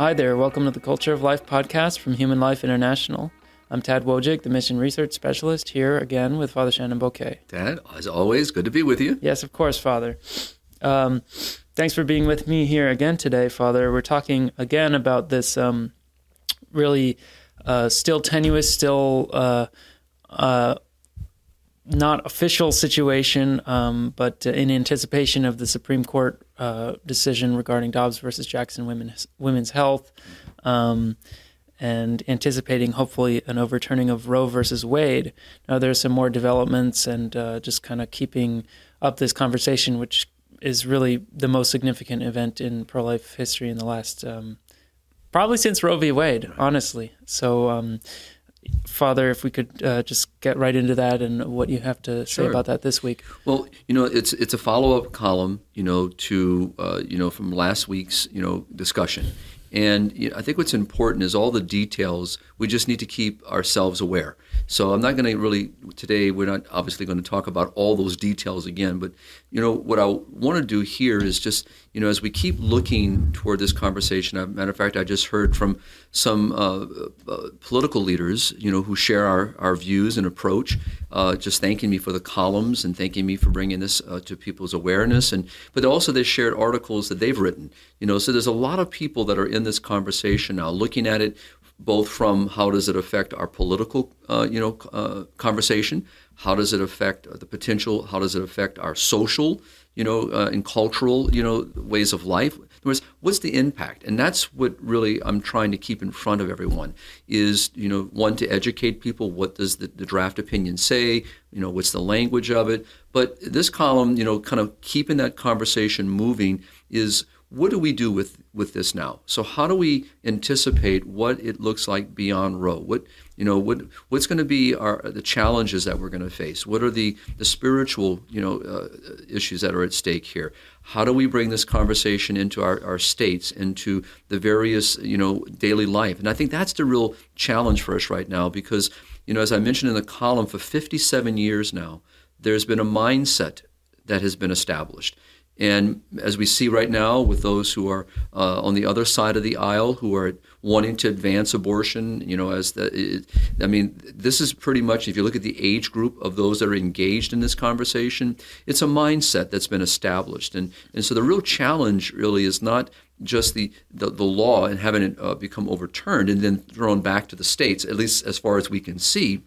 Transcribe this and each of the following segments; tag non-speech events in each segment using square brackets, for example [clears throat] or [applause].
Hi there, welcome to the Culture of Life podcast from Human Life International. I'm Tad Wojcik, the Mission Research Specialist, here again with Father Shenan Boquet. Tad, as always, good to be with you. Yes, of course, Father. Um, thanks for being with me here again today, Father. We're talking again about this um, really uh, still tenuous, still uh, uh, not official situation, um, but in anticipation of the Supreme Court uh, decision regarding Dobbs versus Jackson women's women's health, um, and anticipating hopefully an overturning of Roe versus Wade. Now there's some more developments, and uh, just kind of keeping up this conversation, which is really the most significant event in pro-life history in the last um, probably since Roe v. Wade, honestly. So um, Father, if we could uh, just get right into that and what you have to say about that this week. Well, you know, it's it's a follow up column, you know, to uh, you know from last week's you know discussion, and you know, I think what's important is all the details. We just need to keep ourselves aware. So I'm not going to really today. We're not obviously going to talk about all those details again, but you know what I want to do here is just you know as we keep looking toward this conversation. As a matter of fact, I just heard from some uh, uh, political leaders, you know, who share our, our views and approach, uh, just thanking me for the columns and thanking me for bringing this uh, to people's awareness. And but also they shared articles that they've written, you know. So there's a lot of people that are in this conversation now, looking at it both from how does it affect our political, uh, you know, uh, conversation, how does it affect the potential, how does it affect our social, you know, uh, and cultural, you know, ways of life. In other words, what's the impact? And that's what really I'm trying to keep in front of everyone is, you know, one to educate people. What does the, the draft opinion say? You know, what's the language of it? But this column, you know, kind of keeping that conversation moving is what do we do with, with this now? So how do we anticipate what it looks like beyond Roe? What you know what what's going to be our the challenges that we're going to face? What are the the spiritual you know uh, issues that are at stake here? How do we bring this conversation into our, our states, into the various you know daily life? And I think that's the real challenge for us right now because you know as I mentioned in the column for 57 years now, there's been a mindset that has been established. And as we see right now, with those who are uh, on the other side of the aisle, who are wanting to advance abortion, you know, as the, it, I mean, this is pretty much, if you look at the age group of those that are engaged in this conversation, it's a mindset that's been established. And, and so the real challenge really is not just the, the, the law and having it uh, become overturned and then thrown back to the states, at least as far as we can see,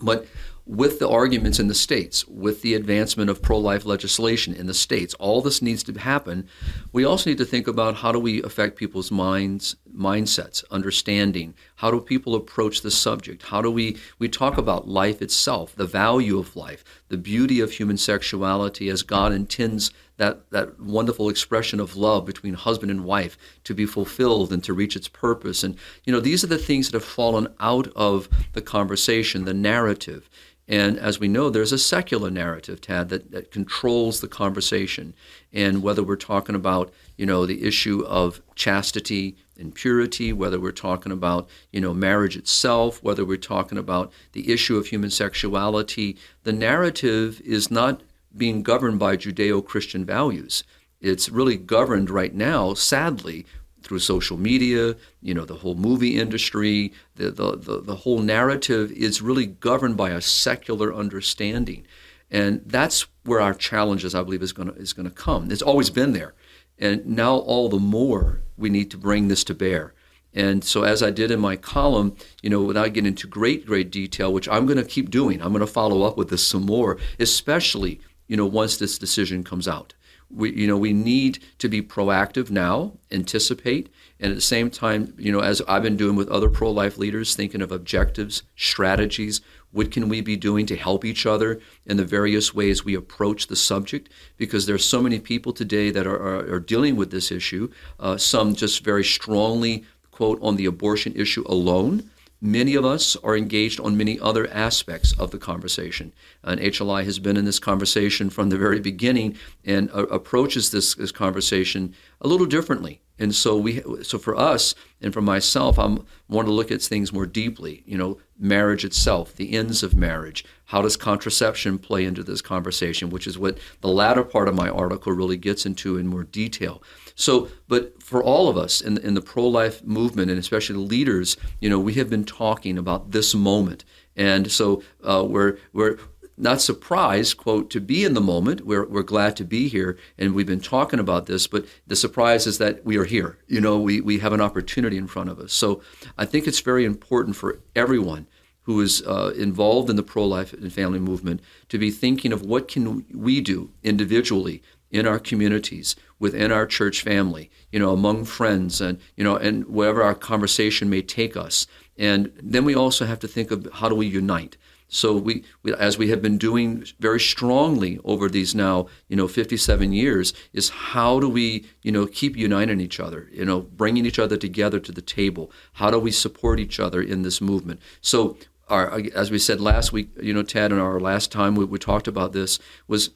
but with the arguments in the states, with the advancement of pro life legislation in the states, all this needs to happen. We also need to think about how do we affect people's minds, mindsets, understanding. How do people approach the subject? How do we, we talk about life itself, the value of life, the beauty of human sexuality as God intends that, that wonderful expression of love between husband and wife to be fulfilled and to reach its purpose. And, you know, these are the things that have fallen out of the conversation, the narrative. And as we know, there's a secular narrative, Tad, that, that controls the conversation. And whether we're talking about, you know, the issue of chastity and purity, whether we're talking about, you know, marriage itself, whether we're talking about the issue of human sexuality, the narrative is not being governed by Judeo-Christian values. It's really governed right now, sadly, through social media, you know, the whole movie industry, the, the, the, the, whole narrative is really governed by a secular understanding. And that's where our challenges, I believe, is going to is going to come. It's always been there. And now all the more we need to bring this to bear. And so, as I did in my column, you know, without getting into great, great detail, which I'm going to keep doing, I'm going to follow up with this some more, especially, you know, once this decision comes out. We, you know, we need to be proactive now, anticipate, and at the same time, you know, as I've been doing with other pro-life leaders, thinking of objectives, strategies. What can we be doing to help each other in the various ways we approach the subject? Because there's so many people today that are, are, are dealing with this issue. Uh, some just very strongly quote on the abortion issue alone. Many of us are engaged on many other aspects of the conversation. And HLI has been in this conversation from the very beginning and uh, approaches this, this conversation a little differently And so we, so for us and for myself, I'm want to look at things more deeply. You know, marriage itself, the ends of marriage. How does contraception play into this conversation? Which is what the latter part of my article really gets into in more detail. So, but for all of us in, in the pro-life movement, and especially the leaders, you know, we have been talking about this moment, and so uh, we're we're not surprised, quote, to be in the moment. We're, we're glad to be here, and we've been talking about this, but the surprise is that we are here. You know, we, we have an opportunity in front of us. So I think it's very important for everyone who is uh, involved in the pro-life and family movement to be thinking of what can we do individually in our communities, within our church family, you know, among friends, and you know, and wherever our conversation may take us. And then we also have to think of how do we unite. So we, we, as we have been doing very strongly over these now, you know, 57 years, is how do we, you know, keep uniting each other, you know, bringing each other together to the table? How do we support each other in this movement? So, our, as we said last week, you know, Ted, and our last time we, we talked about this was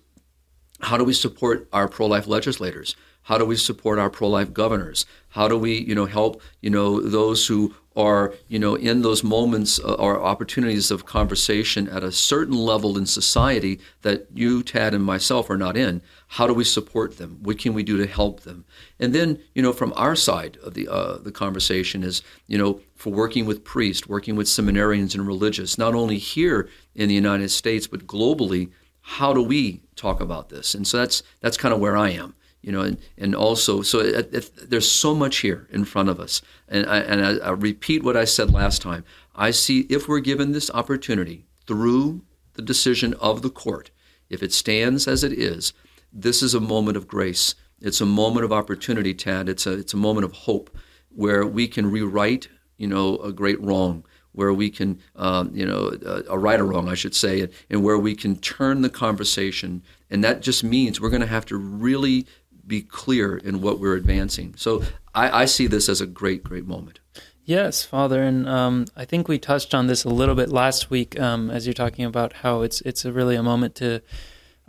how do we support our pro-life legislators? How do we support our pro-life governors? How do we, you know, help, you know, those who are, you know, in those moments uh, or opportunities of conversation at a certain level in society that you, Tad, and myself are not in? How do we support them? What can we do to help them? And then, you know, from our side of the uh, the conversation is, you know, for working with priests, working with seminarians and religious, not only here in the United States but globally. How do we talk about this? And so that's that's kind of where I am you know, and, and also, so it, it, there's so much here in front of us. And, I, and I, I repeat what I said last time. I see if we're given this opportunity through the decision of the court, if it stands as it is, this is a moment of grace. It's a moment of opportunity, Tad. It's a, it's a moment of hope where we can rewrite, you know, a great wrong where we can, um, you know, uh, a right or wrong, I should say, and, and, where we can turn the conversation. And that just means we're going to have to really be clear in what we're advancing. So I, I see this as a great, great moment. Yes, Father, and um, I think we touched on this a little bit last week um, as you're talking about how it's it's a really a moment to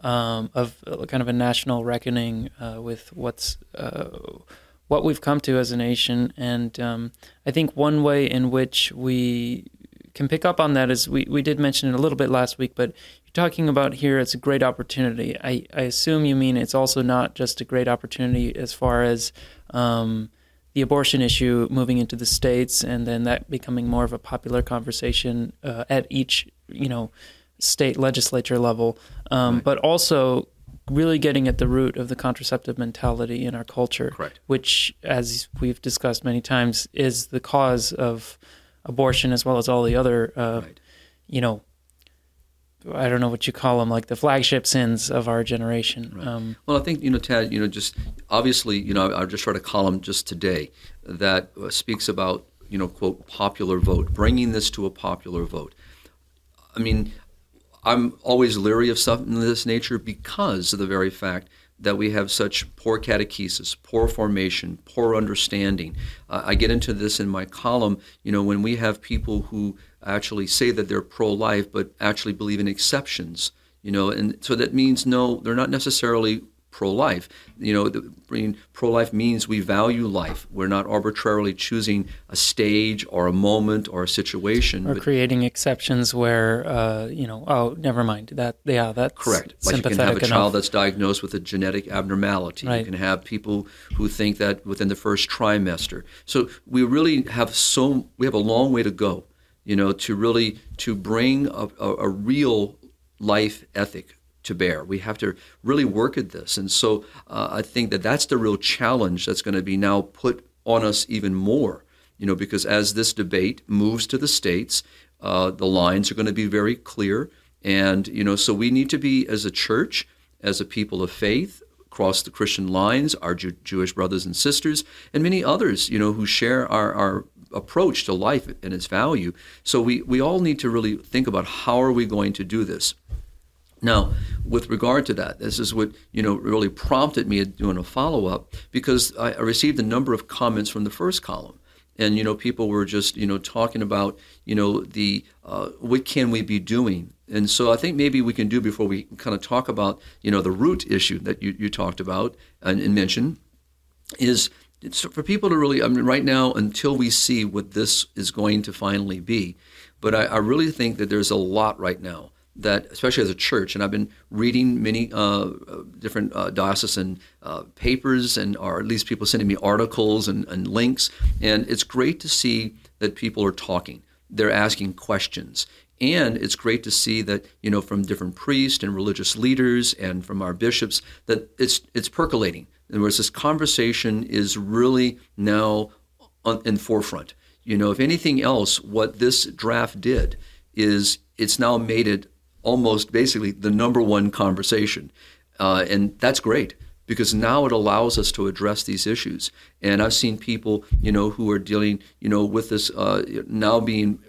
um, of kind of a national reckoning uh, with what's uh, what we've come to as a nation, and um, I think one way in which we can pick up on that is we, we did mention it a little bit last week, but talking about here it's a great opportunity. I, I assume you mean it's also not just a great opportunity as far as um, the abortion issue moving into the states and then that becoming more of a popular conversation uh, at each you know state legislature level, um, right. but also really getting at the root of the contraceptive mentality in our culture, Correct. which, as we've discussed many times, is the cause of abortion as well as all the other, uh, right. you know, I don't know what you call them, like the flagship sins of our generation. Right. Um, well, I think you know, Tad. You know, just obviously, you know, I, I just read a column just today that uh, speaks about you know, quote, popular vote, bringing this to a popular vote. I mean, I'm always leery of something of this nature because of the very fact that we have such poor catechesis, poor formation, poor understanding. Uh, I get into this in my column. You know, when we have people who actually say that they're pro-life, but actually believe in exceptions. You know, and so that means no, they're not necessarily pro-life. You know, the, mean, pro-life means we value life. We're not arbitrarily choosing a stage or a moment or a situation, or creating exceptions where, uh, you know, oh, never mind that. Yeah, that's correct. Like you can have a enough. child that's diagnosed with a genetic abnormality. Right. You can have people who think that within the first trimester. So we really have so we have a long way to go you know, to really to bring a, a, a real life ethic to bear. We have to really work at this, and so uh, I think that that's the real challenge that's going to be now put on us even more. You know, because as this debate moves to the states, uh, the lines are going to be very clear, and you know, so we need to be as a church, as a people of faith, across the Christian lines, our Jew- Jewish brothers and sisters, and many others, you know, who share our, our approach to life and its value. So we, we all need to really think about how are we going to do this. Now, with regard to that, this is what you know really prompted me doing a follow up because I, received a number of comments from the first column, and you know people were just you know talking about you know the uh, what can we be doing, and so I think maybe we can do before we kind of talk about you know the root issue that you, you talked about and, and mentioned is for people to really, I mean, right now, until we see what this is going to finally be, but I, I really think that there's a lot right now that, especially as a church, and I've been reading many uh, different uh, diocesan uh, papers, and or at least people sending me articles and, and links, and it's great to see that people are talking. They're asking questions, and it's great to see that you know from different priests and religious leaders and from our bishops that it's it's percolating. In other words, this conversation is really now on, in forefront. You know, if anything else, what this draft did is it's now made it almost basically the number one conversation, uh, and that's great because now it allows us to address these issues. And I've seen people, you know, who are dealing, you know, with this uh, now being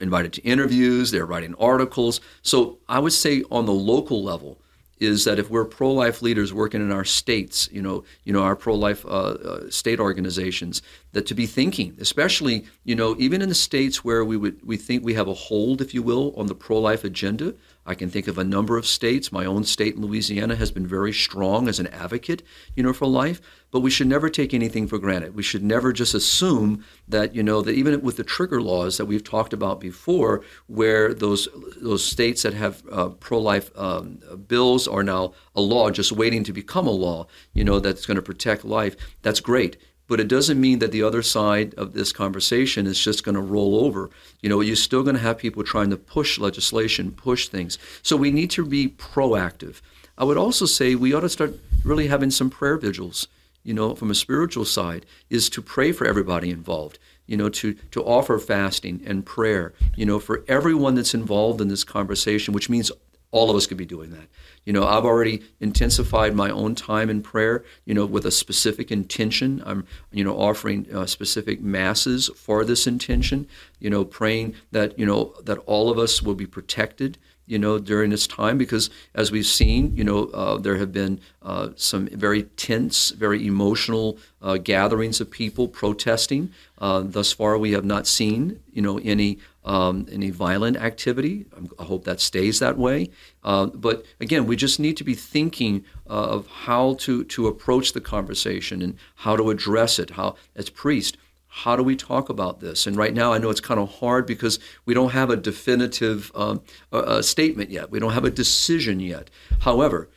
invited to interviews. They're writing articles. So I would say on the local level, is that if we're pro-life leaders working in our states, you know, you know, our pro-life uh, uh, state organizations, that to be thinking, especially, you know, even in the states where we would we think we have a hold, if you will, on the pro-life agenda, I can think of a number of states. My own state Louisiana has been very strong as an advocate, you know, for life. But we should never take anything for granted. We should never just assume that, you know, that even with the trigger laws that we've talked about before, where those those states that have uh, pro-life um, bills are now a law, just waiting to become a law, you know, that's going to protect life. That's great but it doesn't mean that the other side of this conversation is just going to roll over. You know, you're still going to have people trying to push legislation, push things. So we need to be proactive. I would also say we ought to start really having some prayer vigils, you know, from a spiritual side, is to pray for everybody involved you know, to, to offer fasting and prayer, you know, for everyone that's involved in this conversation, which means all of us could be doing that. You know, I've already intensified my own time in prayer, you know, with a specific intention. I'm, you know, offering uh, specific masses for this intention, you know, praying that, you know, that all of us will be protected, you know, during this time because as we've seen, you know, uh, there have been uh, some very tense, very emotional uh, gatherings of people protesting. Uh, thus far, we have not seen, you know, any um, any violent activity. I hope that stays that way. Uh, but again, we just need to be thinking uh, of how to to approach the conversation and how to address it. How as priest, how do we talk about this? And right now, I know it's kind of hard because we don't have a definitive um, uh, statement yet. We don't have a decision yet. However,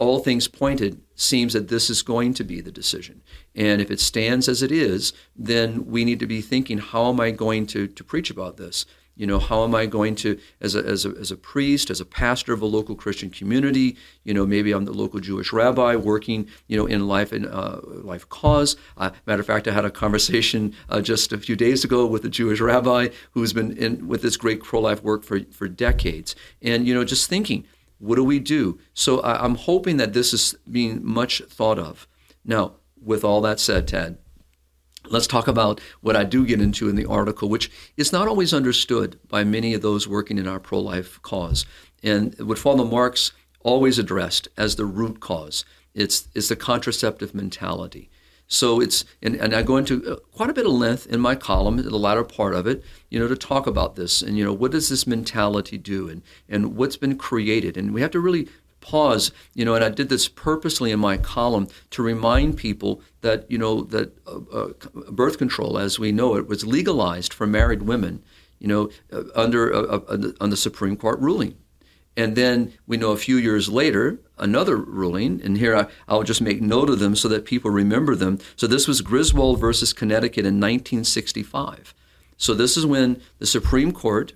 all things pointed seems that this is going to be the decision. And if it stands as it is, then we need to be thinking, how am I going to, to preach about this? You know, how am I going to, as a, as, a, as a priest, as a pastor of a local Christian community, you know, maybe I'm the local Jewish rabbi working, you know, in life in uh, life cause. Uh, matter of fact, I had a conversation uh, just a few days ago with a Jewish rabbi who's been in with this great pro-life work for, for decades. And, you know, just thinking, what do we do? So I, I'm hoping that this is being much thought of. Now, with all that said, Ted, let's talk about what I do get into in the article, which is not always understood by many of those working in our pro life cause. And what Father Marx always addressed as the root cause it's, it's the contraceptive mentality. So it's, and, and I go into uh, quite a bit of length in my column, in the latter part of it, you know, to talk about this and, you know, what does this mentality do and, and what's been created. And we have to really pause, you know, and I did this purposely in my column to remind people that, you know, that uh, uh, birth control, as we know it, was legalized for married women, you know, uh, under uh, uh, on the Supreme Court ruling. And then we know a few years later, another ruling, and here I, will just make note of them so that people remember them. So this was Griswold versus Connecticut in 1965. So this is when the Supreme Court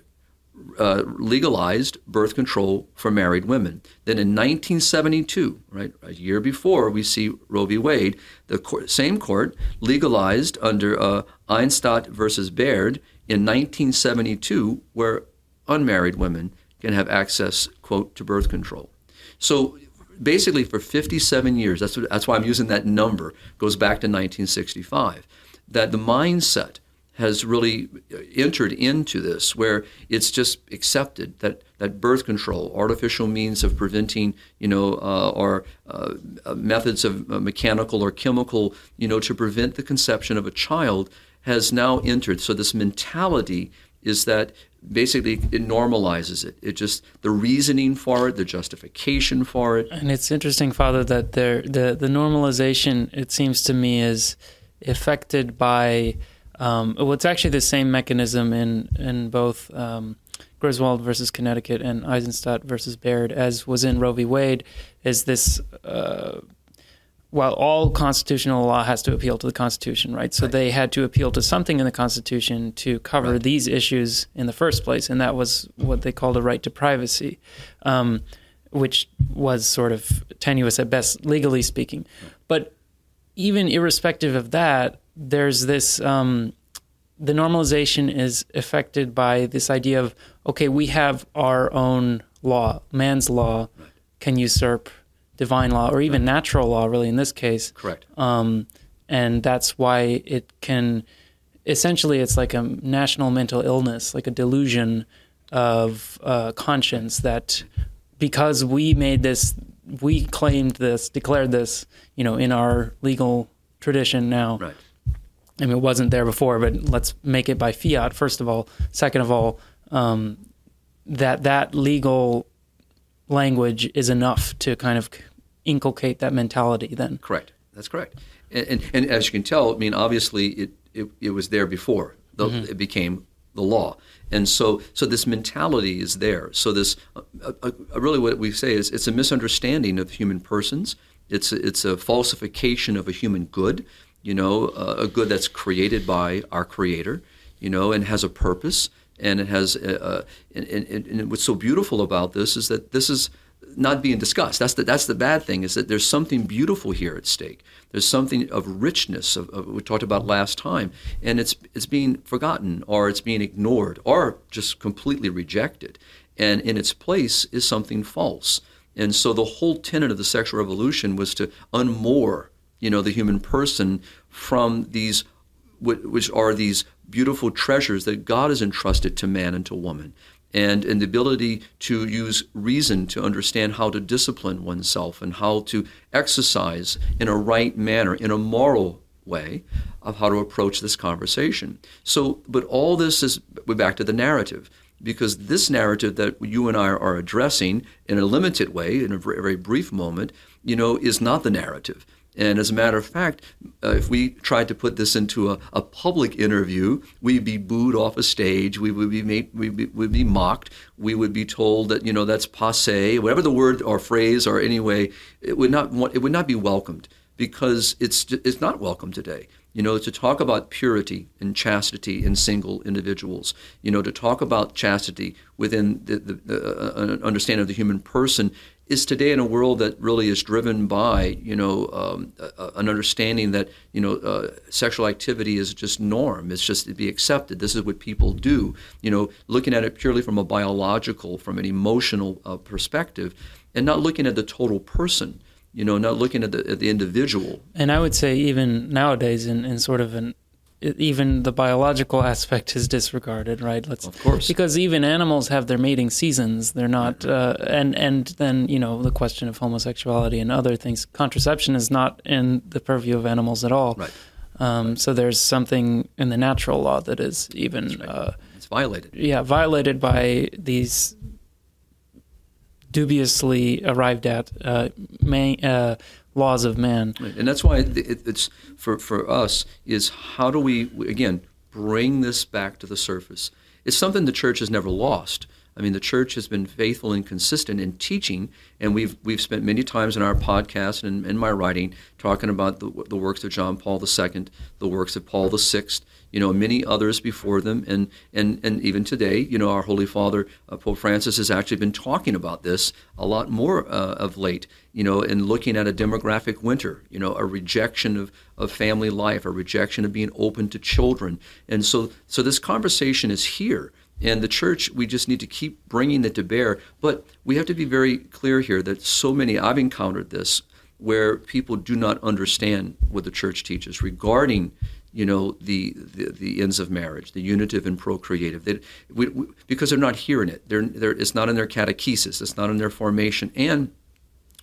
uh, legalized birth control for married women. Then in 1972, right, a year before, we see Roe v. Wade, the court, same court legalized under uh, Eisenstadt versus Baird in 1972, where unmarried women can have access, quote, to birth control. So basically, for 57 years, that's, what, that's why I'm using that number, goes back to 1965, that the mindset has really entered into this, where it's just accepted that, that birth control, artificial means of preventing, you know, uh, or uh, methods of uh, mechanical or chemical, you know, to prevent the conception of a child has now entered. So this mentality is that basically it normalizes it. It just the reasoning for it, the justification for it. And it's interesting, Father, that there the the normalization. It seems to me is affected by um, well, it's actually the same mechanism in in both um, Griswold versus Connecticut and Eisenstadt versus Baird, as was in Roe v. Wade. Is this uh, while all constitutional law has to appeal to the Constitution, right? So Right. they had to appeal to something in the Constitution to cover Right. these issues in the first place, and that was what they called a right to privacy, um, which was sort of tenuous at best, legally speaking. But even irrespective of that, there's this um, the normalization is affected by this idea of okay, we have our own law, man's law can usurp divine law or even natural law, really in this case, Correct. um, and that's why it can essentially it's like a national mental illness, like a delusion of uh, conscience that because we made this, we claimed this, declared this, you know, in our legal tradition now. Right. I mean, it wasn't there before, but let's make it by fiat. First of all, second of all, um, that that legal language is enough to kind of inculcate that mentality. Then, Correct. That's correct. And, and, and as you can tell, I mean, obviously it, it, it was there before. The, It became the law. And so, so this mentality is there. So this, uh, uh, uh, really what we say is it's a misunderstanding of human persons. It's a, it's a falsification of a human good, you know, uh, a good that's created by our Creator, you know, and has a purpose. And it has, uh, uh, and, and, and what's so beautiful about this is that this is not being discussed. That's the that's the bad thing is that there's something beautiful here at stake. There's something of richness of, of we talked about last time, and it's it's being forgotten or it's being ignored or just completely rejected. And in its place is something false. And so the whole tenet of the sexual revolution was to unmoor, you know, the human person from these which are these beautiful treasures that God has entrusted to man and to woman. And, and the ability to use reason to understand how to discipline oneself and how to exercise in a right manner, in a moral way, of how to approach this conversation. So, but all this is, we're back to the narrative because this narrative that you and I are addressing in a limited way, in a very, very brief moment, you know, is not the narrative. And as a matter of fact, uh, if we tried to put this into a, a public interview, we'd be booed off a stage. We would be made, we'd be, we'd be mocked. We would be told that you know that's passe, whatever the word or phrase or anyway, it would not it would not be welcomed because it's it's not welcome today. You know, to talk about purity and chastity in single individuals. You know, to talk about chastity within the, the, the uh, understanding of the human person is today in a world that really is driven by you know um, a, an understanding that you know uh, sexual activity is just norm. It's just to be accepted. This is what people do. You know, looking at it purely from a biological, from an emotional uh, perspective, and not looking at the total person. You know, not looking at the, at the individual. and I would say even nowadays, in, in sort of an even the biological aspect is disregarded, right? Let's Of course. because even animals have their mating seasons. They're not, uh, and and then you know the question of homosexuality and other things. Contraception is not in the purview of animals at all. Right. Um, So there's something in the natural law that is even, right. uh, It's violated. yeah, violated by these dubiously arrived at uh, uh, laws of man. And that's why it, it's for, for us is how do we again bring this back to the surface? It's something the church has never lost. I mean, the church has been faithful and consistent in teaching, and we've we've spent many times in our podcast and in my writing talking about the, the works of John Paul II, the works of Paul VI, you know, many others before them, and and and even today, you know, our Holy Father uh, Pope Francis has actually been talking about this a lot more uh, of late, you know, and looking at a demographic winter, you know, a rejection of, of family life, a rejection of being open to children, and so so this conversation is here. And the church, we just need to keep bringing it to bear. But we have to be very clear here that so many, I've encountered this, where people do not understand what the church teaches regarding, you know, the, the, the ends of marriage, the unitive and procreative. They, we, we, because they're not hearing it. They're, they're, it's not in their catechesis. It's not in their formation. And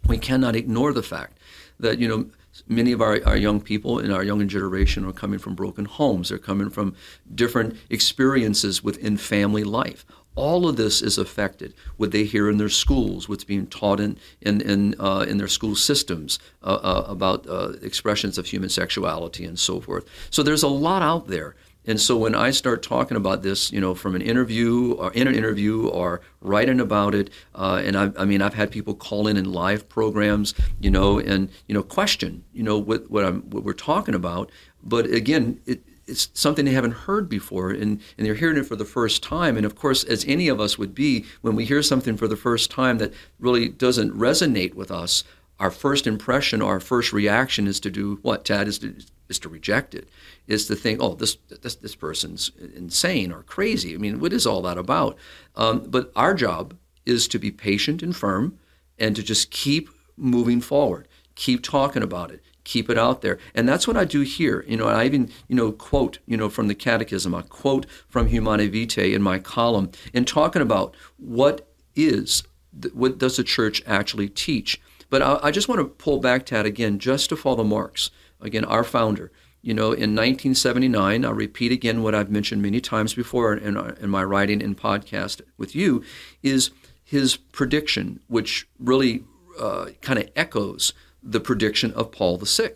we cannot ignore the fact that, you know, many of our, our young people in our younger generation are coming from broken homes. They're coming from different experiences within family life. all of this is affected. What they hear in their schools, what's being taught in in in, uh, in their school systems uh, uh, about uh, expressions of human sexuality and so forth. So there's a lot out there. And so when I start talking about this, you know, from an interview or in an interview or writing about it, uh, and I, I, mean, I've had people call in in live programs, you know, and you know, question, you know, what what, I'm, what we're talking about. But again, it, it's something they haven't heard before and, and they're hearing it for the first time and of course as any of us would be when we hear something for the first time that really doesn't resonate with us our first impression our first reaction is to do what tad is to is to reject it is to think oh this this, this person's insane or crazy i mean what is all that about um, but our job is to be patient and firm and to just keep moving forward keep talking about it keep it out there. And that's what I do here. You know, I even, you know, quote, you know, from the catechism, I quote from Humanae Vitae in my column and talking about what is, what does the church actually teach. But I, I just want to pull back to that again, just to follow Marx, again, our founder. You know, in 1979, I'll repeat again what I've mentioned many times before in, in my writing and podcast with you, is his prediction, which really uh, kind of echoes the prediction of Paul VI.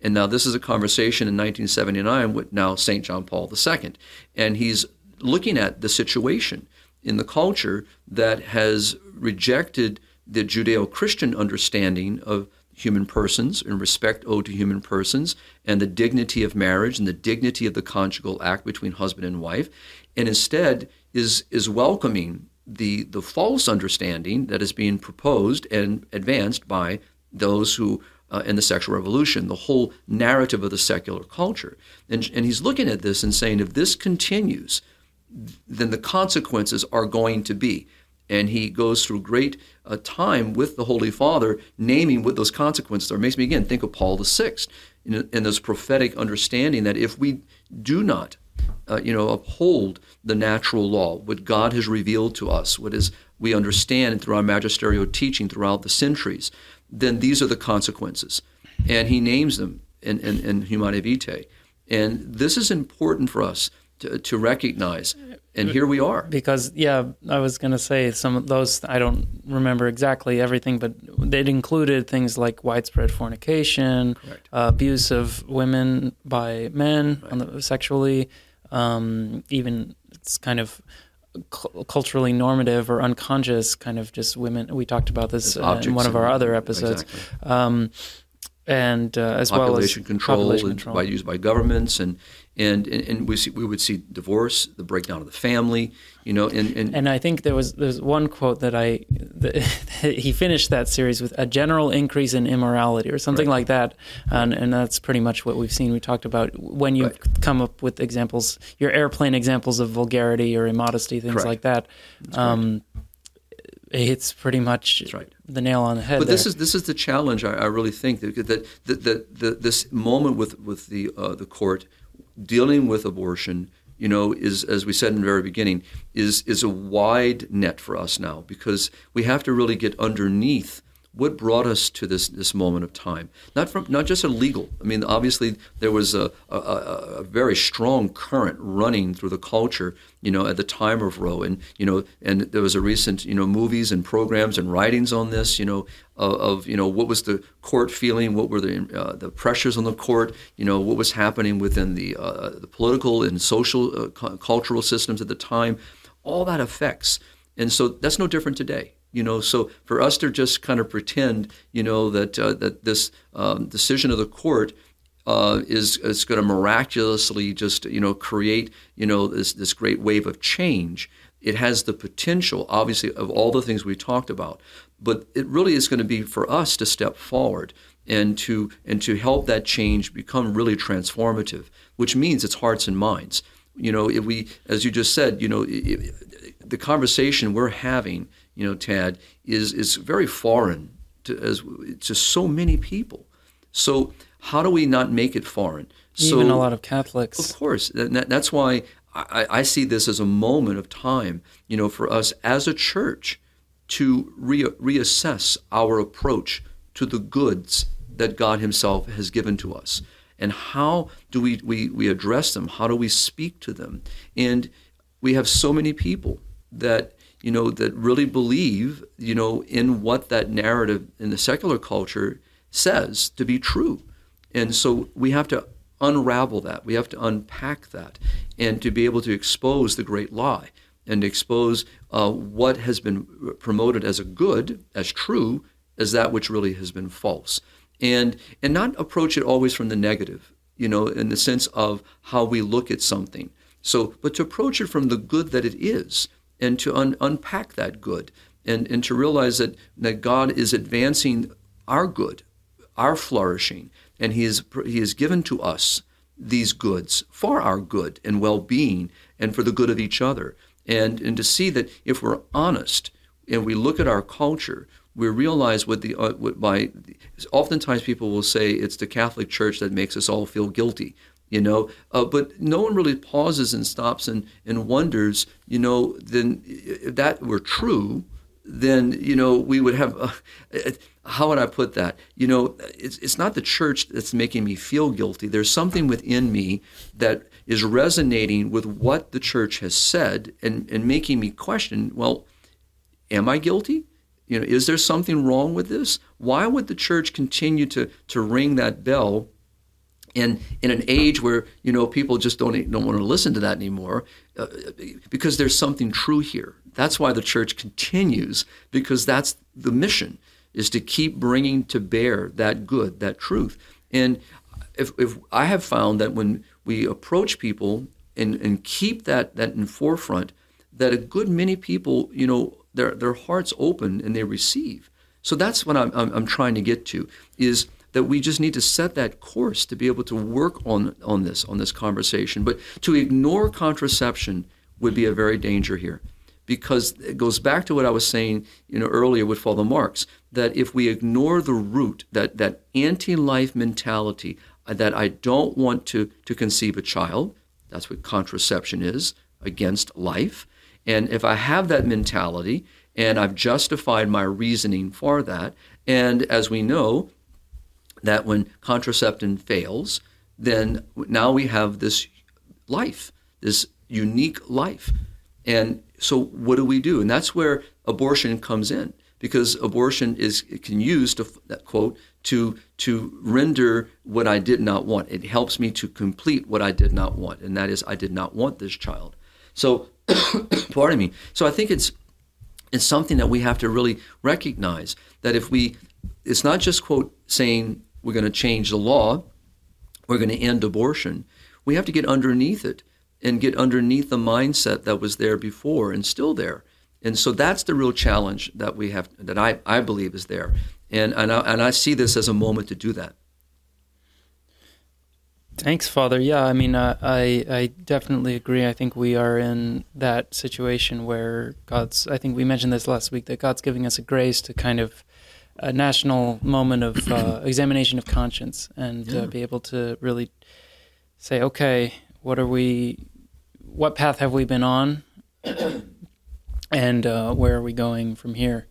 And now this is a conversation in 1979 with now St. John Paul II. And he's looking at the situation in the culture that has rejected the Judeo Christian understanding of human persons and respect owed to human persons and the dignity of marriage and the dignity of the conjugal act between husband and wife, and instead is, is welcoming the, the false understanding that is being proposed and advanced by those who uh, in the sexual revolution, the whole narrative of the secular culture. And, and he's looking at this and saying, if this continues, then the consequences are going to be. And he goes through great uh, time with the Holy Father, naming what those consequences are. It makes me again think of Paul VI in, in this prophetic understanding that if we do not, uh, you know, uphold the natural law, what God has revealed to us, what is we understand through our magisterial teaching throughout the centuries, then these are the consequences. And he names them in, in, in Humanae Vitae. And this is important for us to, to recognize. And here we are. Because, yeah, I was going to say some of those, I don't remember exactly everything, but it included things like widespread fornication, uh, abuse of women by men right. the, sexually, um, even it's kind of culturally normative or unconscious kind of just women. We talked about this uh, in one of our other episodes. Exactly. Um, and uh, as population well as control, population control by used by governments and and and, and we see, we would see divorce, the breakdown of the family, you know, and and, and I think there was there's one quote that I [laughs] that he finished that series with a general increase in immorality or something right. like that, and and that's pretty much what we've seen. We talked about when you right. come up with examples, your airplane examples of vulgarity or immodesty, things Correct. like that. Um, it's pretty much right. the nail on the head. But there. this is this is the challenge. I, I really think that that, that, that, that this moment with with the uh, the court dealing with abortion, you know, is as we said in the very beginning, is is a wide net for us now because we have to really get underneath what brought us to this this moment of time? Not from not just a legal. I mean, obviously there was a, a, a, very strong current running through the culture, you know, at the time of Roe, and you know, and there was a recent you know movies and programs and writings on this, you know, of, of you know what was the court feeling, what were the uh, the pressures on the court, you know, what was happening within the uh, the political and social uh, cultural systems at the time. All that affects, and so that's no different today you know, so for us to just kind of pretend, you know, that uh, that this um, decision of the court uh, is is going to miraculously just you know create you know this this great wave of change. It has the potential, obviously, of all the things we talked about, but it really is going to be for us to step forward and to and to help that change become really transformative, which means it's hearts and minds. You know, if we, as you just said, you know, it, the conversation we're having you know, Tad, is is very foreign to as to so many people. So how do we not make it foreign? Even a lot of Catholics. Of course, that, that's why I, I, see this as a moment of time, you know, for us as a church to re- reassess our approach to the goods that God Himself has given to us, and how do we, we we address them? How do we speak to them? And we have so many people that you know that really believe you know in what that narrative in the secular culture says to be true, and so we have to unravel that. We have to unpack that, and to be able to expose the great lie and expose uh, what has been promoted as a good, as true, as that which really has been false, and and not approach it always from the negative, you know, in the sense of how we look at something. So, but to approach it from the good that it is, and to un- unpack that good, and and to realize that that God is advancing our good, our flourishing, and He is He has given to us these goods for our good and well-being, and for the good of each other. And and to see that if we're honest and we look at our culture, we realize what the uh, what by oftentimes people will say it's the Catholic Church that makes us all feel guilty, you know. Uh, but no one really pauses and stops and and wonders, you know. Then if that were true, then you know we would have. Uh, [laughs] how would I put that? You know, it's it's not the church that's making me feel guilty. There's something within me that is resonating with what the church has said and, and making me question well, am I guilty? You know, is there something wrong with this? Why would the church continue to, to ring that bell in, in an age where you know people just don't don't want to listen to that anymore uh, because there's something true here. That's why the church continues because that's the mission is to keep bringing to bear that good, that truth. And if, if I have found that when we approach people and, and keep that, that in forefront, that a good many people, you know, their, their hearts open and they receive. So that's what I'm, I'm, I'm trying to get to is that we just need to set that course to be able to work on, on this, on this conversation. But to ignore contraception would be a very danger here because it goes back to what I was saying you know, earlier with Father Marx, that if we ignore the root, that, that anti-life mentality, uh, that I don't want to, to conceive a child. That's what contraception is against life. And if I have that mentality and I've justified my reasoning for that, and as we know, that when contraception fails, then now we have this life, this unique life. And so what do we do? And that's where abortion comes in because abortion is can use to quote to to render what I did not want. It helps me to complete what I did not want, and that is I did not want this child. So, [coughs] pardon me. So I think it's it's something that we have to really recognize that if we, it's not just quote saying we're going to change the law, we're going to end abortion. We have to get underneath it and get underneath the mindset that was there before and still there. And so that's the real challenge that we have, that I, I believe is there. And, and, I, and I see this as a moment to do that. Thanks, Father. Yeah, I mean, uh, I I definitely agree. I think we are in that situation where God's. I think we mentioned this last week that God's giving us a grace to kind of a national moment of uh, [clears throat] examination of conscience and uh, yeah. uh, be able to really say, okay, what are we? What path have we been on? [clears throat] and uh, where are we going from here?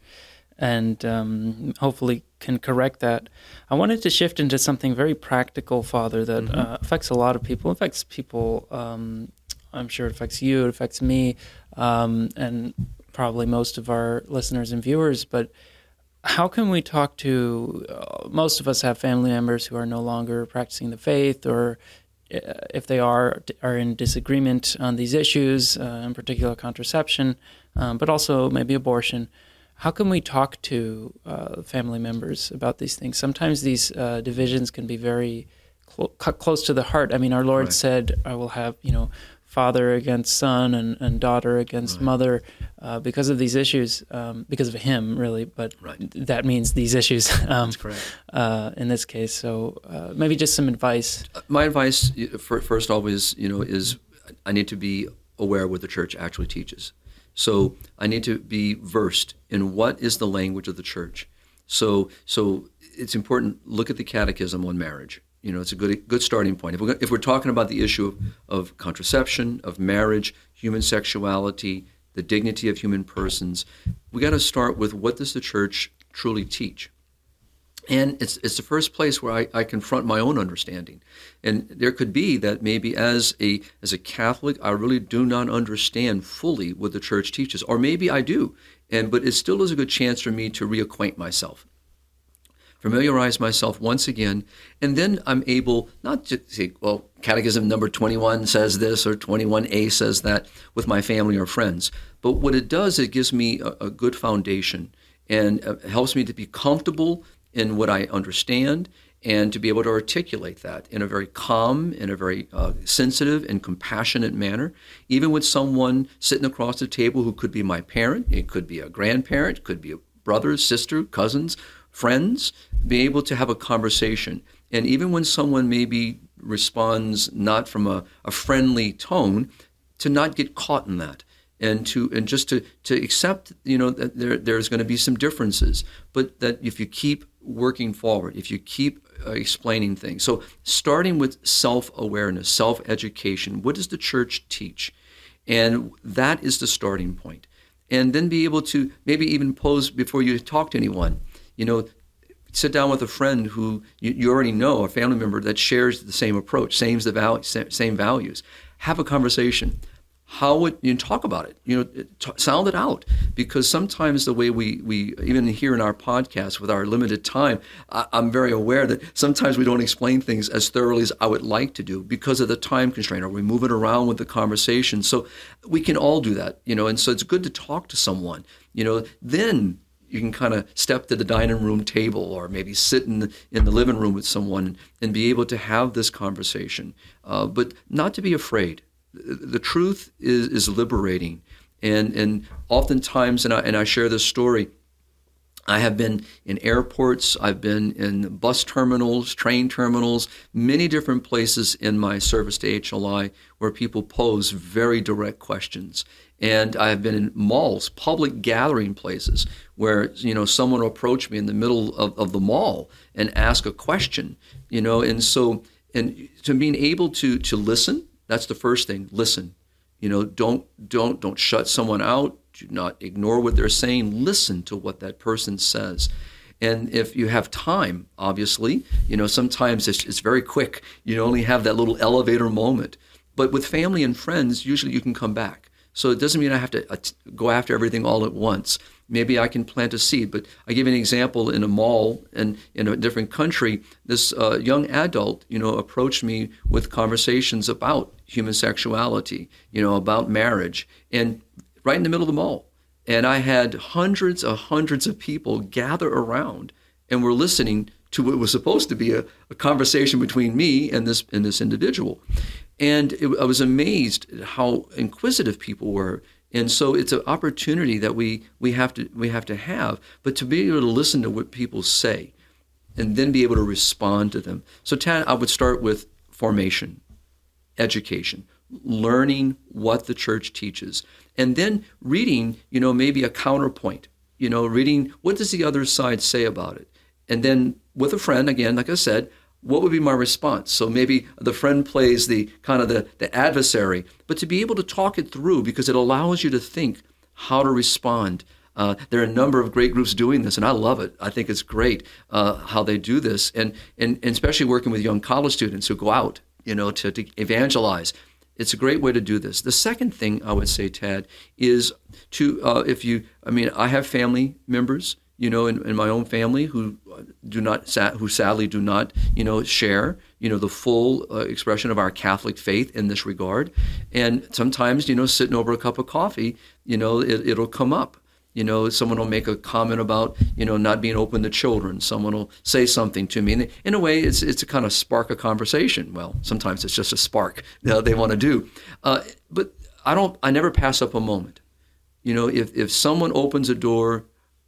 And um, hopefully can correct that. I wanted to shift into something very practical, Father, that mm-hmm. uh, affects a lot of people. It affects people. Um, I'm sure it affects you. It affects me, um, and probably most of our listeners and viewers. But how can we talk to? Uh, most of us have family members who are no longer practicing the faith, or uh, if they are, are in disagreement on these issues, uh, in particular contraception um, but also maybe abortion. How can we talk to uh, family members about these things? Sometimes these uh, divisions can be very cl- close to the heart. I mean, our Lord right. said, "I will have you know." Father against son and, and daughter against right. mother uh, because of these issues, um, because of him, really. But right. that means these issues [laughs] um, uh, in this case. So uh, maybe just some advice. Uh, my advice, first, always, you know, is I need to be aware what the church actually teaches. So I need to be versed in what is the language of the church. So so it's important. Look at the Catechism on marriage. You know, it's a good good starting point. If we're if we're talking about the issue of, of contraception, of marriage, human sexuality, the dignity of human persons, we got to start with what does the church truly teach. and it's it's the first place where I, I confront my own understanding and there could be that maybe as a as a catholic i really do not understand fully what the church teaches or maybe i do and but it still is a good chance for me to reacquaint myself familiarize myself once again and then i'm able not to say well catechism number 21 says this or 21a says that with my family or friends. But what it does it gives me a, a good foundation and uh, helps me to be comfortable in what I understand and to be able to articulate that in a very calm, in a very uh, sensitive and compassionate manner, even with someone sitting across the table who could be my parent, it could be a grandparent, could be a brother, sister, cousins, friends, be able to have a conversation. And even when someone maybe responds not from a, a friendly tone, to not get caught in that and to and just to to accept you know that there there's going to be some differences but that if you keep working forward, if you keep uh, explaining things. So, starting with self awareness, self education, what does the church teach? And that is the starting point. And then be able to maybe even pose before you talk to anyone. You know, sit down with a friend who you, you already know, a family member that shares the same approach, same, the val- same values. Have a conversation how would you talk about it? You know, t- sound it out because sometimes the way we we even here in our podcast with our limited time, I, am very aware that sometimes we don't explain things as thoroughly as I would like to do because of the time constraint, or we move it around with the conversation. So we can all do that, you know, and so it's good to talk to someone, you know. Then you can kind of step to the dining room table or maybe sit in the, in the living room with someone and be able to have this conversation, uh, but not to be afraid the truth is, is liberating. And, and oftentimes, and I, and I share this story, I have been in airports, I've been in bus terminals, train terminals, many different places in my service to HLI where people pose very direct questions. And I've been in malls, public gathering places, where you know someone will approach me in the middle of, of the mall and ask a question, you know, and so and to being able to to listen that's the first thing. Listen. You know, don't don't don't shut someone out. Do not ignore what they're saying. Listen to what that person says. And if you have time, obviously, you know, sometimes it's, it's very quick. You only have that little elevator moment. But with family and friends, usually you can come back. So it doesn't mean I have to go after everything all at once maybe I can plant a seed. But I give an example in a mall and in a different country, this uh, young adult, you know, approached me with conversations about human sexuality, you know, about marriage, and right in the middle of the mall. And I had hundreds of hundreds of people gather around and were listening to what was supposed to be a, a conversation between me and this and this individual. And it, I was amazed at how inquisitive people were and so it's an opportunity that we, we, have to, we have to have, but to be able to listen to what people say and then be able to respond to them. So, Tad, I would start with formation, education, learning what the church teaches, and then reading, you know, maybe a counterpoint, you know, reading what does the other side say about it. And then with a friend, again, like I said, what would be my response? So maybe the friend plays the kind of the, the adversary, but to be able to talk it through because it allows you to think how to respond. Uh, there are a number of great groups doing this, and I love it. I think it's great uh, how they do this, and, and, and especially working with young college students who go out, you know, to, to evangelize. It's a great way to do this. The second thing I would say, Tad, is to uh, if you, I mean, I have family members you know, in, in my own family who do not, who sadly do not, you know, share, you know, the full uh, expression of our Catholic faith in this regard. And sometimes, you know, sitting over a cup of coffee, you know, it, it'll come up. You know, someone will make a comment about, you know, not being open to children. Someone will say something to me. And in a way, it's, it's a kind of spark a conversation. Well, sometimes it's just a spark [laughs] they want to do. Uh, but I don't, I never pass up a moment. You know, if, if someone opens a door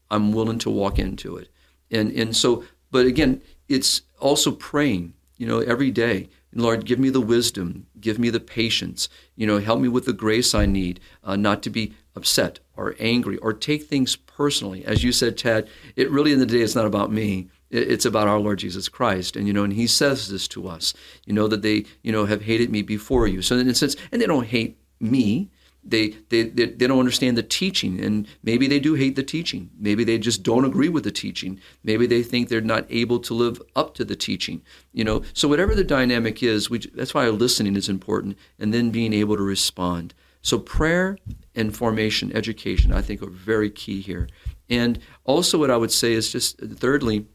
I'm willing to walk into it. And and so, but again, it's also praying, you know, every day. Lord, give me the wisdom, give me the patience, you know, help me with the grace I need, uh, not to be upset or angry or take things personally. As you said, Tad, it really in the day it's not about me. It's about our Lord Jesus Christ, and you know, and He says this to us. You know that they, you know, have hated me before you. So in a sense, and they don't hate me, they, they, they, they don't understand the teaching, and maybe they do hate the teaching. Maybe they just don't agree with the teaching. Maybe they think they're not able to live up to the teaching. You know, so whatever the dynamic is, we, that's why listening is important, and then being able to respond. So prayer and formation, education, I think are very key here. And also, what I would say is just thirdly,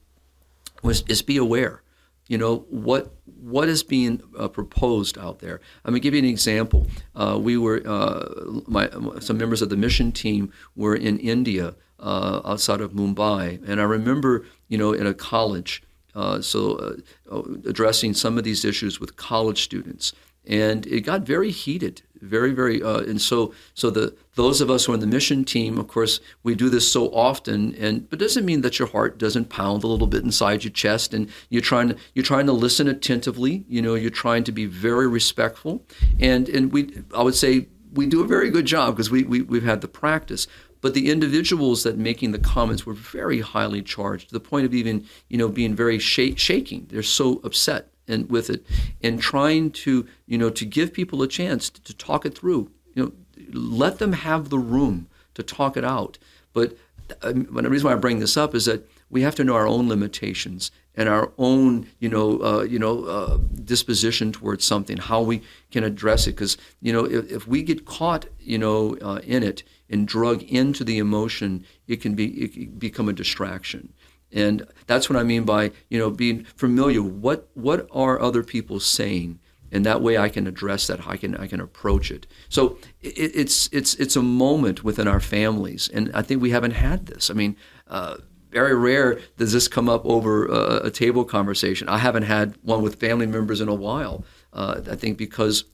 was is be aware. You know what what is being uh, proposed out there. I'm going to give you an example. Uh, we were uh, my some members of the mission team were in India uh, outside of Mumbai, and I remember you know in a college. Uh, so, uh, addressing some of these issues with college students, and it got very heated very very uh, and so so the those of us who are in the mission team of course we do this so often and but doesn't mean that your heart doesn't pound a little bit inside your chest and you're trying to you're trying to listen attentively you know you're trying to be very respectful and and we I would say we do a very good job because we, we we've had the practice but the individuals that making the comments were very highly charged to the point of even you know being very sh- shaking. They're so upset and with it and trying to you know to give people a chance to, to talk it through you know let them have the room to talk it out but um, the reason why I bring this up is that we have to know our own limitations and our own, you know, uh, you know, uh, disposition towards something, how we can address it. Because you know, if, if, we get caught, you know, uh, in it and drug into the emotion, it can be it can become a distraction. And that's what I mean by you know being familiar. What what are other people saying? And that way, I can address that. I can I can approach it. So it, it's it's it's a moment within our families, and I think we haven't had this. I mean. Uh, very rare does this come up over a, table conversation. I haven't had one with family members in a while. Uh, I think because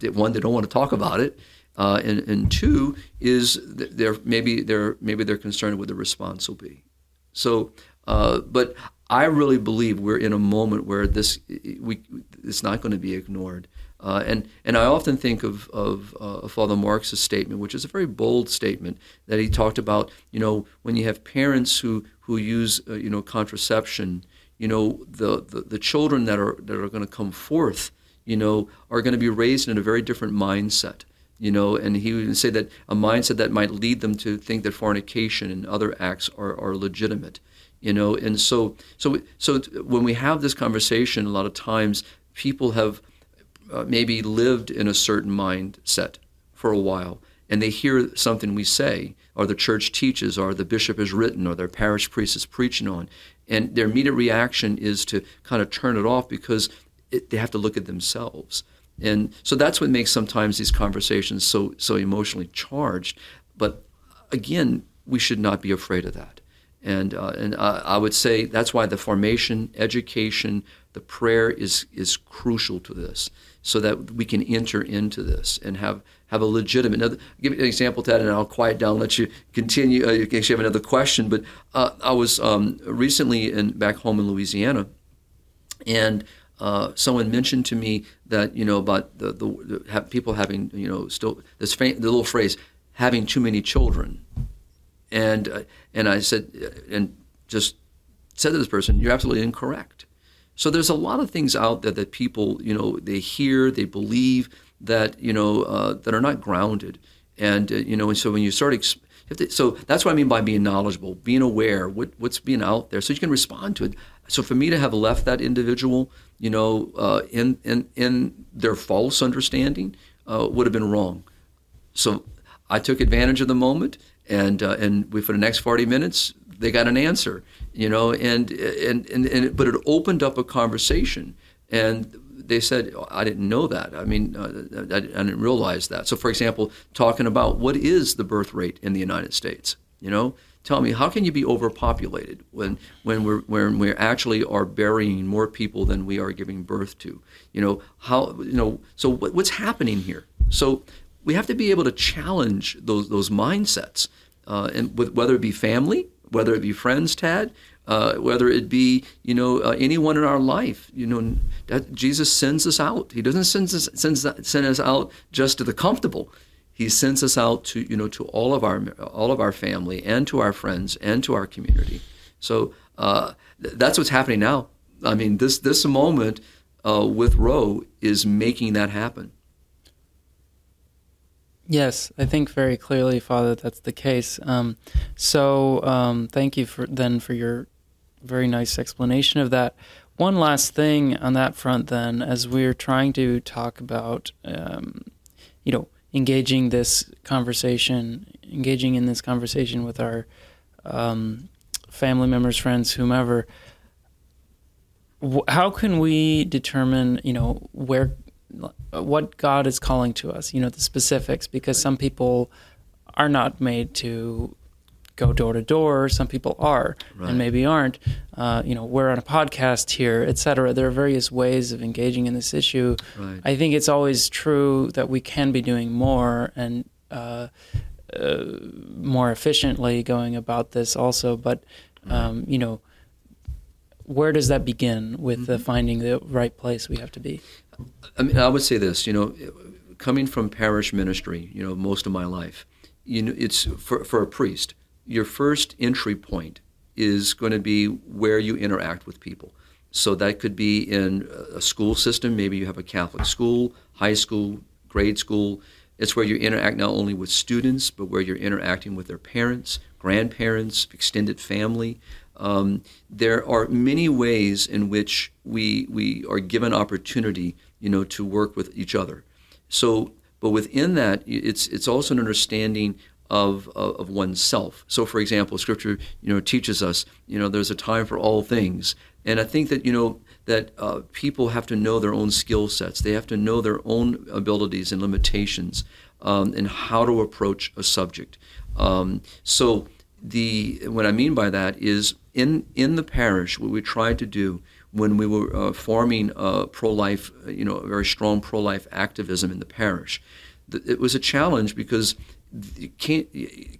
one, they don't want to talk about it, uh, and, and two is they're maybe they're maybe they're concerned with the response will be. So, uh, but I really believe we're in a moment where this we it's not going to be ignored. Uh, and and I often think of of uh, Father Marx' statement, which is a very bold statement that he talked about. You know, when you have parents who who use uh, you know contraception, you know the, the the children that are that are going to come forth, you know, are going to be raised in a very different mindset you know, and he would say that a mindset that might lead them to think that fornication and other acts are, are legitimate, you know, and so so so when we have this conversation, a lot of times people have uh, maybe lived in a certain mindset for a while, and they hear something we say, or the church teaches, or the bishop has written, or their parish priest is preaching on, and their immediate reaction is to kind of turn it off because it, they have to look at themselves and so that's what makes sometimes these conversations so so emotionally charged. But again, we should not be afraid of that. And uh, and uh, I would say that's why the formation, education, the prayer is is crucial to this, so that we can enter into this and have have a legitimate. Now, give an example to that, and I'll quiet down, let you continue. Uh, you have another question. But uh, I was um, recently in back home in Louisiana, and uh, someone mentioned to me that you know about the, the, the people having you know still this the little phrase having too many children, and uh, and I said uh, and just said to this person, you're absolutely incorrect. So there's a lot of things out there that people you know they hear, they believe that you know uh, that are not grounded, and uh, you know and so when you start. So that's what I mean by being knowledgeable, being aware what, what's being out there, so you can respond to it. So for me to have left that individual, you know, uh, in, in, in their false understanding uh, would have been wrong. So I took advantage of the moment, and uh, and we, for the next 40 minutes, they got an answer, you know, and, and, and, and but it opened up a conversation. And they said, I didn't know that. I mean, uh, I, I, didn't realize that. So, for example, talking about what is the birth rate in the United States, you know, tell me how can you be overpopulated when when we're when we actually are burying more people than we are giving birth to? You know how you know so what, what's happening here? So we have to be able to challenge those those mindsets uh, and with, whether it be family whether it be friends tad uh, whether it be you know uh, anyone in our life you know that jesus sends us out. He doesn't send us sends, send us out just to the comfortable he sends us out to you know to all of our all of our family and to our friends and to our community. So uh, th- that's what's happening now. I mean, this this moment uh, with Roe is making that happen. Yes, I think very clearly, Father, that's the case. Um, so, um, thank you for then for your very nice explanation of that. One last thing on that front, then, as we're trying to talk about, um, you know, engaging this conversation, engaging in this conversation with our um, family members, friends, whomever. How can we determine, you know, where what God is calling to us, you know, the specifics, because some people are not made to go door to door. Some people are, right. and maybe aren't. Uh, you know, we're on a podcast here, etc. There are various ways of engaging in this issue. Right. I think it's always true that we can be doing more and uh, uh, more efficiently going about this, also. But um, right. you know, where does that begin with mm-hmm. finding the right place we have to be? I mean, I would say this. You know, coming from parish ministry, you know, most of my life, you know, it's for for a priest. Your first entry point is going to be where you interact with people. So that could be in a school system. Maybe you have a Catholic school, high school, grade school. It's where you interact not only with students, but where you're interacting with their parents, grandparents, extended family. Um, there are many ways in which we we are given opportunity, you know, to work with each other. So, but within that, it's it's also an understanding of, of, of oneself. So, for example, Scripture, you know, teaches us, you know, there's a time for all things, and I think that you know that uh, people have to know their own skill sets. They have to know their own abilities and limitations, um, and how to approach a subject. Um, so the what I mean by that is in in the parish, what we tried to do when we were uh, forming uh, pro-life, you know, a very strong pro-life activism in the parish, it was a challenge because can't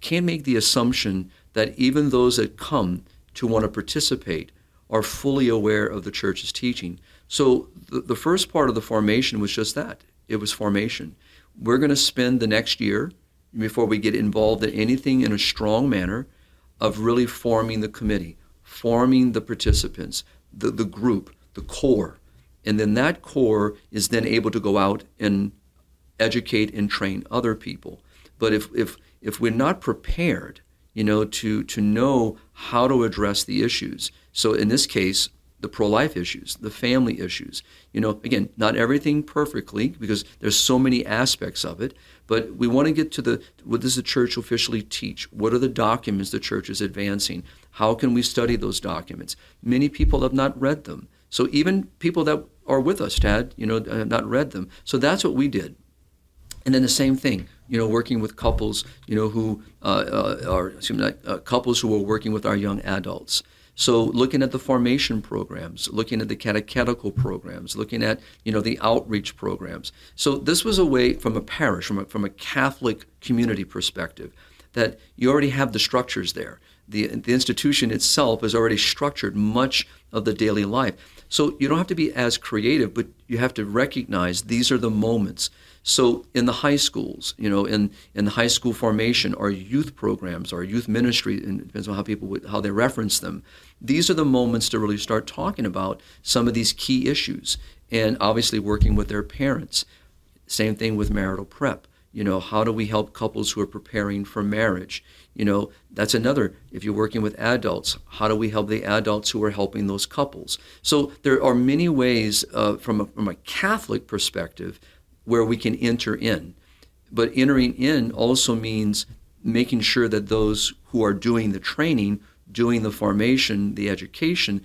can't make the assumption that even those that come to want to participate are fully aware of the church's teaching. So the, the first part of the formation was just that. It was formation. We're going to spend the next year before we get involved in anything in a strong manner of really forming the committee, forming the participants, the, the group, the core. And then that core is then able to go out and educate and train other people. But if, if, if we're not prepared, you know, to, to know how to address the issues, so in this case, the pro-life issues, the family issues. You know, again, not everything perfectly because there's so many aspects of it, but we want to get to the what does the church officially teach? What are the documents the church is advancing? How can we study those documents? Many people have not read them. So even people that are with us, Tad, you know, have not read them. So that's what we did. And then the same thing, you know, working with couples, you know, who uh, uh, are excuse me, uh, couples who are working with our young adults. So looking at the formation programs, looking at the catechetical programs, looking at you know the outreach programs. So this was a way from a parish, from a, from a Catholic community perspective, that you already have the structures there. The, the institution itself has already structured much of the daily life. So you don't have to be as creative, but you have to recognize these are the moments so in the high schools, you know, in, in the high school formation, our youth programs, our youth ministry, and it depends on how people how they reference them. These are the moments to really start talking about some of these key issues, and obviously working with their parents. Same thing with marital prep. You know, how do we help couples who are preparing for marriage? You know, that's another. If you're working with adults, how do we help the adults who are helping those couples? So there are many ways, uh, from a, from a Catholic perspective, where we can enter in. But entering in also means making sure that those who are doing the training, doing the formation, the education,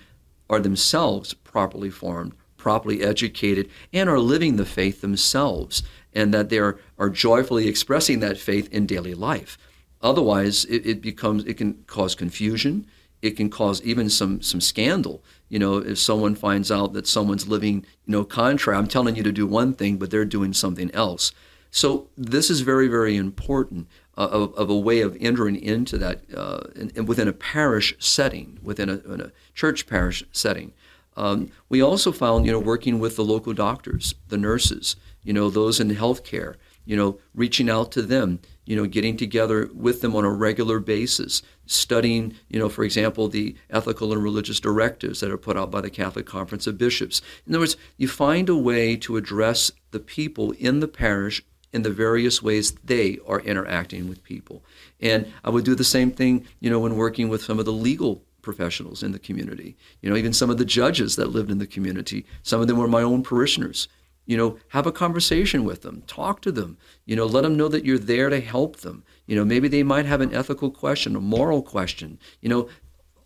are themselves properly formed, properly educated, and are living the faith themselves, and that they are, are joyfully expressing that faith in daily life. Otherwise, it, it becomes it can cause confusion. It can cause even some some scandal you know, if someone finds out that someone's living, you know, contrary, I'm telling you to do one thing, but they're doing something else. So this is very, very important uh, of, of, a way of entering into that uh, in, in within a parish setting, within a, a church parish setting. Um, we also found, you know, working with the local doctors, the nurses, you know, those in healthcare, you know, reaching out to them, you know, getting together with them on a regular basis, studying, you know, for example, the ethical and religious directives that are put out by the Catholic Conference of Bishops. In other words, you find a way to address the people in the parish in the various ways they are interacting with people. And I would do the same thing, you know, when working with some of the legal professionals in the community. You know, even some of the judges that lived in the community. Some of them were my own parishioners. You know, have a conversation with them, talk to them. You know, let them know that you're there to help them. You know, maybe they might have an ethical question, a moral question. You know,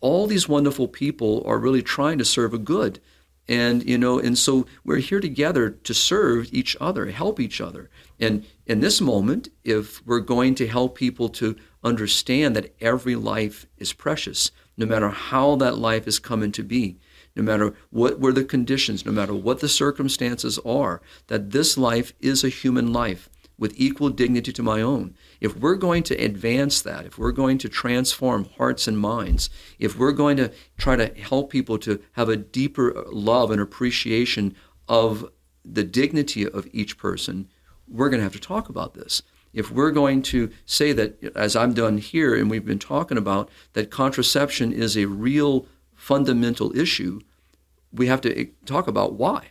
all these wonderful people are really trying to serve a good. And you know, and so we're here together to serve each other, help each other. And in this moment, if we're going to help people to understand that every life is precious, no matter how that life has come into being, no matter what were the conditions, no matter what the circumstances are, that this life is a human life with equal dignity to my own. If we're going to advance that, if we're going to transform hearts and minds, if we're going to try to help people to have a deeper love and appreciation of the dignity of each person, we're going to have to talk about this if we're going to say that, as I'm done here, and we've been talking about, that contraception is a real fundamental issue, we have to talk about why.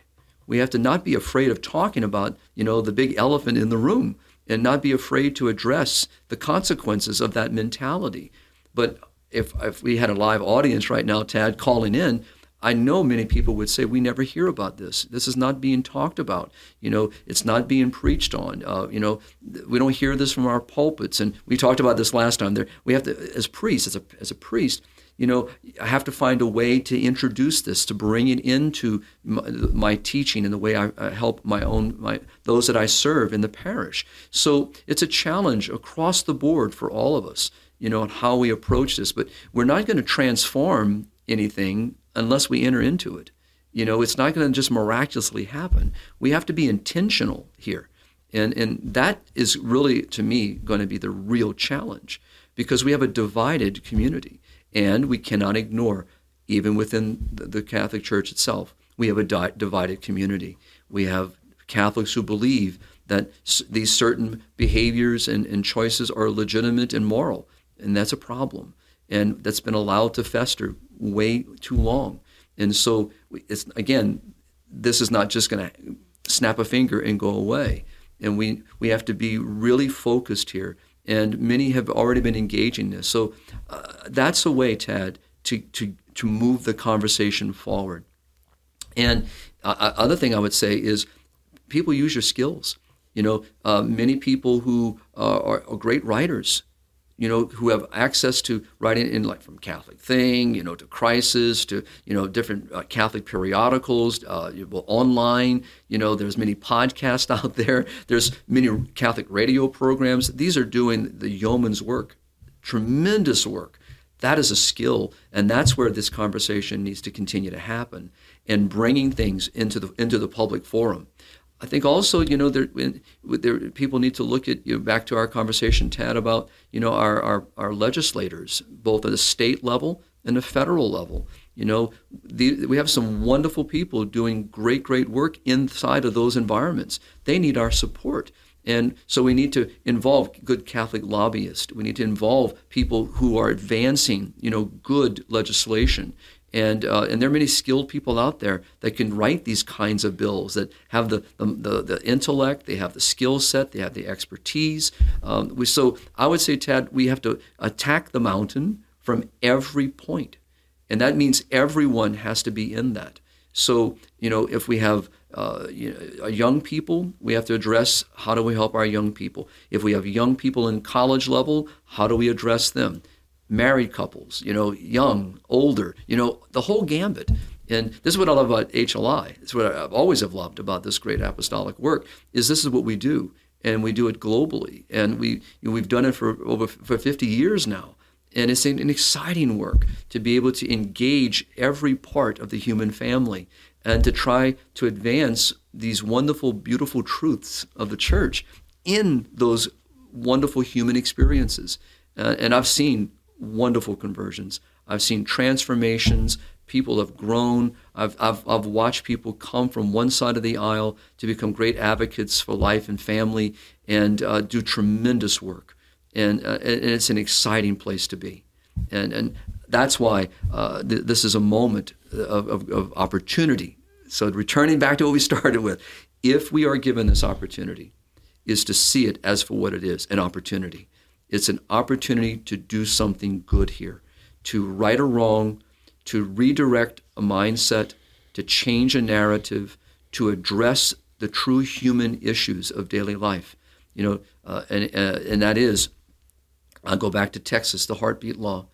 We have to not be afraid of talking about, you know, the big elephant in the room and not be afraid to address the consequences of that mentality. But if, if we had a live audience right now, Tad, calling in, I know many people would say, we never hear about this. This is not being talked about. You know, it's not being preached on. Uh, you know, we don't hear this from our pulpits. And we talked about this last time. There, we have to, as priests, as a, as a priest, you know, I have to find a way to introduce this, to bring it into my, my teaching and the way I, help my own, my those that I serve in the parish. So it's a challenge across the board for all of us, you know, on how we approach this. But we're not going to transform anything unless we enter into it. You know, it's not going to just miraculously happen. We have to be intentional here. And, and that is really, to me, going to be the real challenge because we have a divided community and we cannot ignore, even within the Catholic Church itself, we have a di- divided community. We have Catholics who believe that s- these certain behaviors and, and choices are legitimate and moral, and that's a problem. And that's been allowed to fester way too long. And so, it's again, this is not just going to snap a finger and go away. And we, we have to be really focused here. And many have already been engaging this. So uh, that's a way, Tad, to, to, to move the conversation forward. And uh, uh other thing I would say is people use your skills. You know, uh, many people who are, are, great writers you know, who have access to writing in like from Catholic Thing, you know, to Crisis, to you know different uh, Catholic periodicals, uh, well, online. You know, there's many podcasts [laughs] out there. There's many Catholic radio programs. These are doing the yeoman's work, tremendous work. That is a skill, and that's where this conversation needs to continue to happen, and bringing things into the into the public forum. I think also, you know, there, there, people need to look at, you know, back to our conversation, Tad, about, you know, our, our, our legislators, both at a state level and a federal level. You know, the, we have some wonderful people doing great, great work inside of those environments. They need our support. And so we need to involve good Catholic lobbyists. We need to involve people who are advancing, you know, good legislation. And, uh, and there are many skilled people out there that can write these kinds of bills that have the, the, the, intellect, they have the skill set, they have the expertise. Um, we, so I would say, Tad, we have to attack the mountain from every point. And that means everyone has to be in that. So, you know, if we have uh, you know, young people, we have to address how do we help our young people. If we have young people in college level, how do we address them? Married couples, you know, young, older, you know, the whole gambit. And this is what I love about HLI. It's what I've always have loved about this great apostolic work is this is what we do, and we do it globally, and we you know, we've done it for over for 50 years now, and it's an, exciting work to be able to engage every part of the human family and to try to advance these wonderful, beautiful truths of the church in those wonderful human experiences. Uh, and I've seen wonderful conversions. I've seen transformations. People have grown. I've, I've, I've watched people come from one side of the aisle to become great advocates for life and family and uh, do tremendous work. And, uh, and it's an exciting place to be. And, and that's why uh, th- this is a moment of, of, of opportunity. So, returning back to what we [laughs] started with, if we are given this opportunity, is to see it as for what it is an opportunity. It's an opportunity to do something good here, to right a wrong, to redirect a mindset, to change a narrative, to address the true human issues of daily life. You know, uh, and, uh, and that is, I'll go back to Texas, the heartbeat law.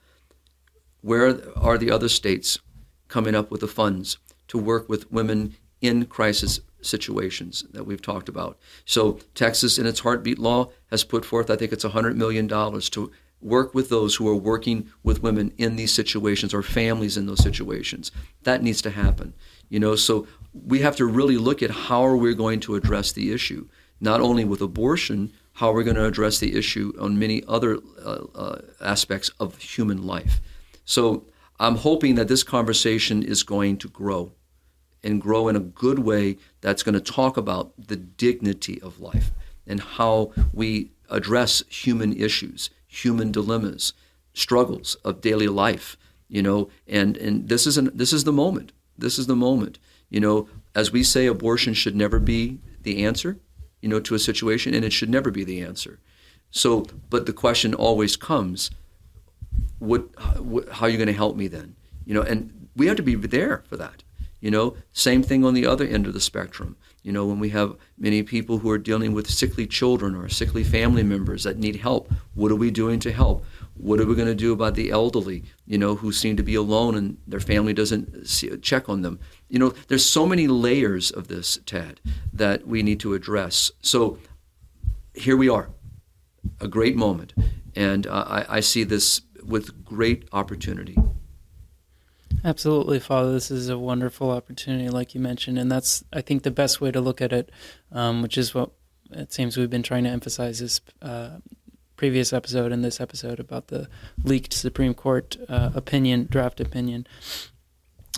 Where are the other states coming up with the funds to work with women in crisis situations that we've talked about? So, Texas, in its heartbeat law, has put forth, I think it's $100 million to work with those who are working with women in these situations or families in those situations. That needs to happen. You know, so we have to really look at how are we going to address the issue, not only with abortion, how are we're going to address the issue on many other uh, uh, aspects of human life. So I'm hoping that this conversation is going to grow and grow in a good way that's going to talk about the dignity of life and how we address human issues, human dilemmas, struggles of daily life, you know, and, and this is an, this is the moment. This is the moment. You know, as we say abortion should never be the answer, you know, to a situation and it should never be the answer. So, but the question always comes, what, how are you going to help me then? You know, and we have to be there for that. You know, same thing on the other end of the spectrum. You know, when we have many people who are dealing with sickly children or sickly family members that need help, what are we doing to help? What are we going to do about the elderly, you know, who seem to be alone and their family doesn't see, check on them? You know, there's so many layers of this, Tad, that we need to address. So here we are, a great moment. And uh, I, I see this with great opportunity. Absolutely, Father. This is a wonderful opportunity, like you mentioned, and that's I think the best way to look at it, um, which is what it seems we've been trying to emphasize this uh, previous episode and this episode about the leaked Supreme Court uh, opinion, draft opinion.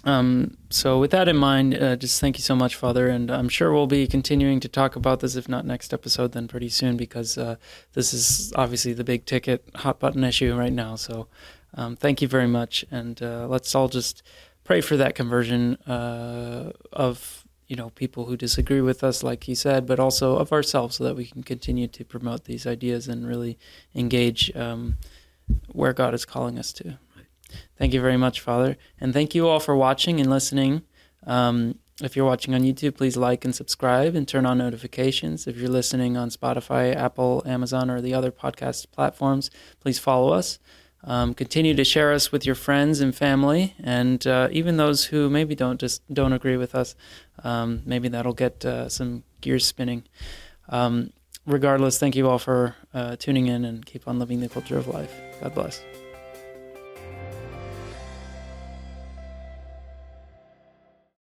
Um, so, with that in mind, uh, just thank you so much, Father, and I'm sure we'll be continuing to talk about this, if not next episode, then pretty soon, because uh, this is obviously the big ticket, hot button issue right now. So. Um, thank you very much, and uh, let's all just pray for that conversion uh, of you know people who disagree with us, like he said, but also of ourselves, so that we can continue to promote these ideas and really engage um, where God is calling us to. Thank you very much, Father, and thank you all for watching and listening. Um, if you're watching on YouTube, please like and subscribe and turn on notifications. If you're listening on Spotify, Apple, Amazon, or the other podcast platforms, please follow us. Um, continue to share us with your friends and family, and uh, even those who maybe don't just don't agree with us. Um, maybe that'll get uh, some gears spinning. Um, regardless, thank you all for uh, tuning in and keep on living the culture of life. God bless.